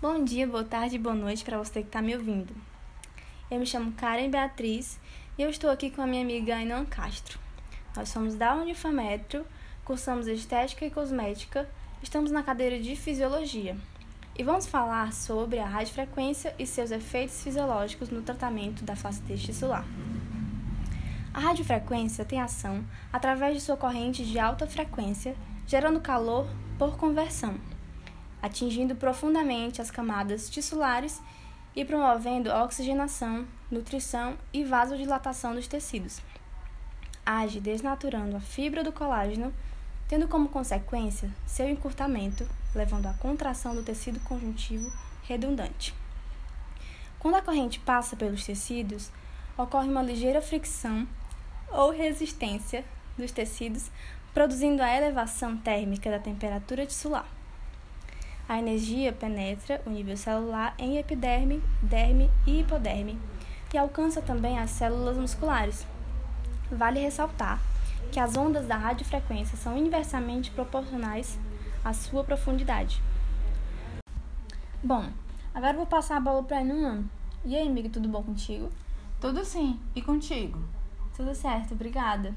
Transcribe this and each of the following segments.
Bom dia, boa tarde boa noite para você que está me ouvindo. Eu me chamo Karen Beatriz e eu estou aqui com a minha amiga Ainan Castro. Nós somos da Unifametro, cursamos Estética e Cosmética, estamos na cadeira de Fisiologia e vamos falar sobre a radiofrequência e seus efeitos fisiológicos no tratamento da flacidez tisular. A radiofrequência tem ação através de sua corrente de alta frequência, gerando calor por conversão atingindo profundamente as camadas tissulares e promovendo oxigenação, nutrição e vasodilatação dos tecidos. Age desnaturando a fibra do colágeno, tendo como consequência seu encurtamento, levando à contração do tecido conjuntivo redundante. Quando a corrente passa pelos tecidos, ocorre uma ligeira fricção ou resistência dos tecidos, produzindo a elevação térmica da temperatura tissular. A energia penetra o nível celular em epiderme, derme e hipoderme e alcança também as células musculares. Vale ressaltar que as ondas da radiofrequência são inversamente proporcionais à sua profundidade. Bom, agora vou passar a bola para a Nunan. E aí, amiga, tudo bom contigo? Tudo sim. E contigo? Tudo certo, obrigada.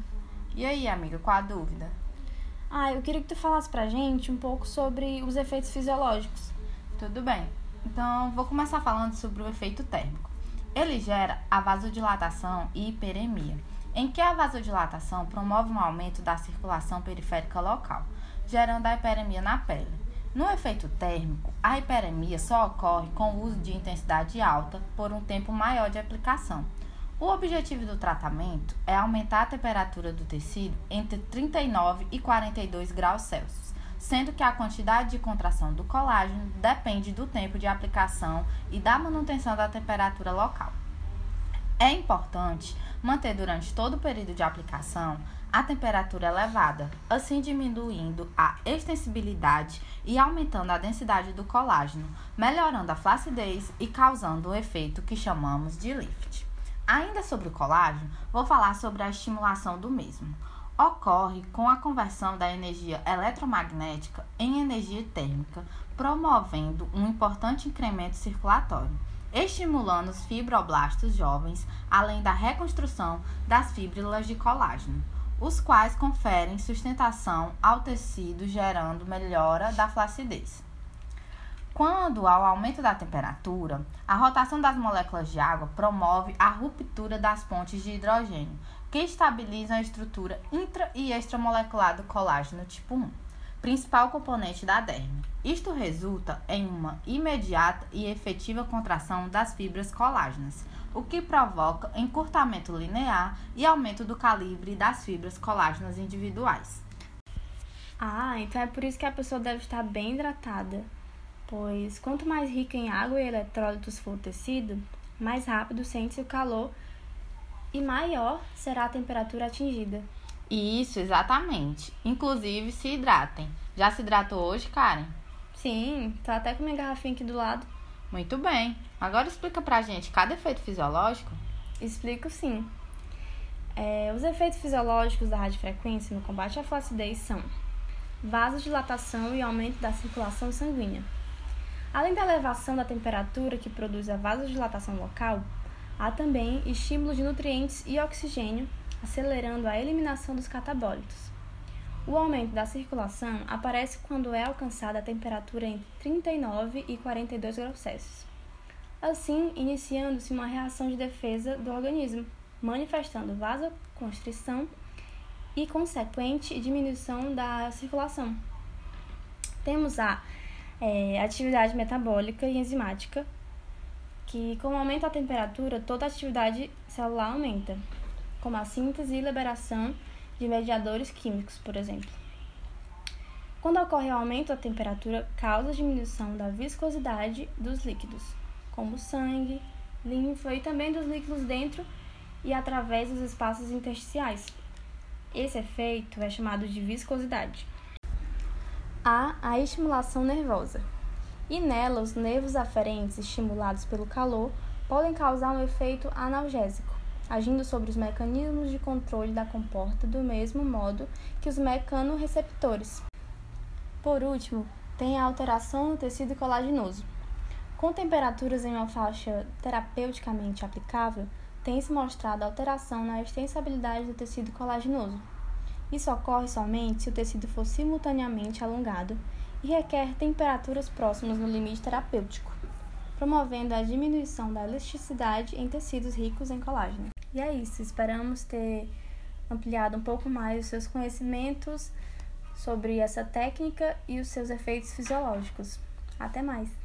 E aí, amiga, qual a dúvida? Ah, eu queria que tu falasse pra gente um pouco sobre os efeitos fisiológicos. Tudo bem. Então, vou começar falando sobre o efeito térmico. Ele gera a vasodilatação e hiperemia, em que a vasodilatação promove um aumento da circulação periférica local, gerando a hiperemia na pele. No efeito térmico, a hiperemia só ocorre com o uso de intensidade alta por um tempo maior de aplicação o objetivo do tratamento é aumentar a temperatura do tecido entre 39 e 42 graus Celsius, sendo que a quantidade de contração do colágeno depende do tempo de aplicação e da manutenção da temperatura local. É importante manter durante todo o período de aplicação a temperatura elevada, assim diminuindo a extensibilidade e aumentando a densidade do colágeno, melhorando a flacidez e causando o efeito que chamamos de lift. Ainda sobre o colágeno, vou falar sobre a estimulação do mesmo. Ocorre com a conversão da energia eletromagnética em energia térmica, promovendo um importante incremento circulatório, estimulando os fibroblastos jovens, além da reconstrução das fibras de colágeno, os quais conferem sustentação ao tecido, gerando melhora da flacidez. Quando há o aumento da temperatura, a rotação das moléculas de água promove a ruptura das pontes de hidrogênio, que estabilizam a estrutura intra e extramolecular do colágeno tipo 1, principal componente da derme. Isto resulta em uma imediata e efetiva contração das fibras colágenas, o que provoca encurtamento linear e aumento do calibre das fibras colágenas individuais. Ah, então é por isso que a pessoa deve estar bem hidratada pois quanto mais rica em água e eletrólitos for o tecido, mais rápido sente-se o calor e maior será a temperatura atingida. Isso, exatamente. Inclusive, se hidratem. Já se hidratou hoje, Karen? Sim, tô até com minha garrafinha aqui do lado. Muito bem. Agora explica pra gente cada efeito fisiológico. Explico sim. É, os efeitos fisiológicos da radiofrequência no combate à flacidez são vasodilatação e aumento da circulação sanguínea, Além da elevação da temperatura que produz a vasodilatação local, há também estímulos de nutrientes e oxigênio, acelerando a eliminação dos catabólitos. O aumento da circulação aparece quando é alcançada a temperatura entre 39 e 42 graus Celsius. Assim, iniciando-se uma reação de defesa do organismo, manifestando vasoconstrição e consequente diminuição da circulação. Temos a é, atividade metabólica e enzimática, que com o aumento da temperatura, toda a atividade celular aumenta, como a síntese e liberação de mediadores químicos, por exemplo. Quando ocorre o aumento da temperatura, causa diminuição da viscosidade dos líquidos, como sangue, linfa e também dos líquidos dentro e através dos espaços intersticiais. Esse efeito é chamado de viscosidade há a estimulação nervosa. E nela, os nervos aferentes estimulados pelo calor podem causar um efeito analgésico, agindo sobre os mecanismos de controle da comporta do mesmo modo que os mecanoreceptores. Por último, tem a alteração no tecido colaginoso. Com temperaturas em uma faixa terapeuticamente aplicável, tem-se mostrado alteração na extensibilidade do tecido colaginoso. Isso ocorre somente se o tecido for simultaneamente alongado e requer temperaturas próximas no limite terapêutico, promovendo a diminuição da elasticidade em tecidos ricos em colágeno. E é isso, esperamos ter ampliado um pouco mais os seus conhecimentos sobre essa técnica e os seus efeitos fisiológicos. Até mais!